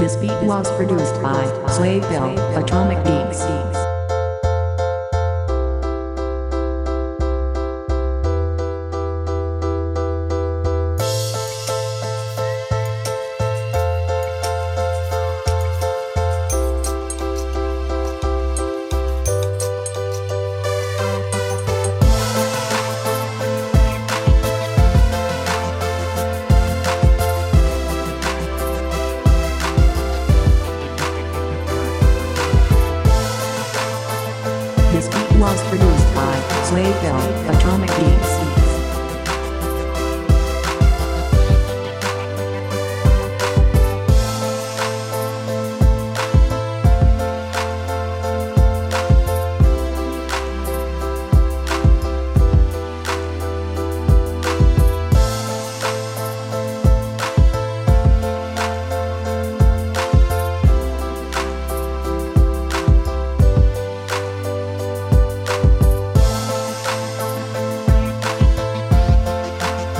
This beat was produced by Slave Slayville Atomic Beats. Was produced by Slayville Atomic Beats.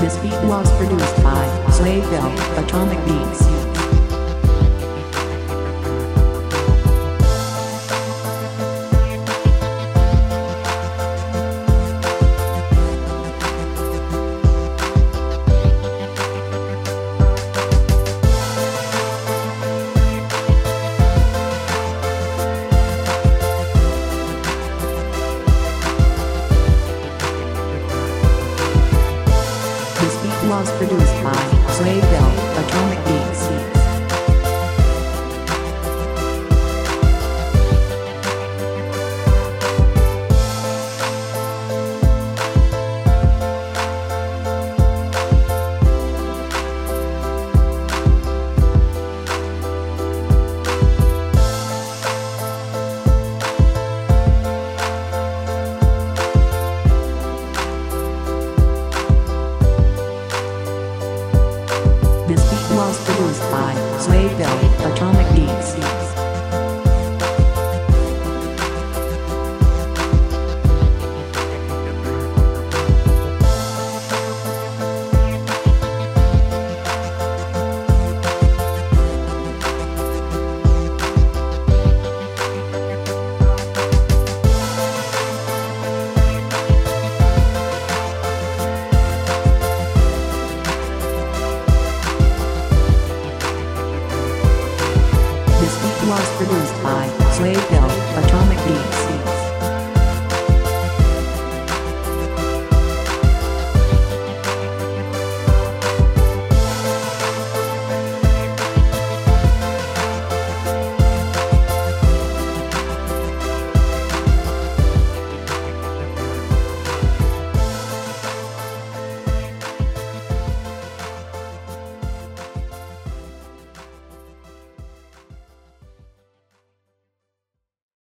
This beat was produced by Slayville Atomic Beats. Was produced by produced by Beats.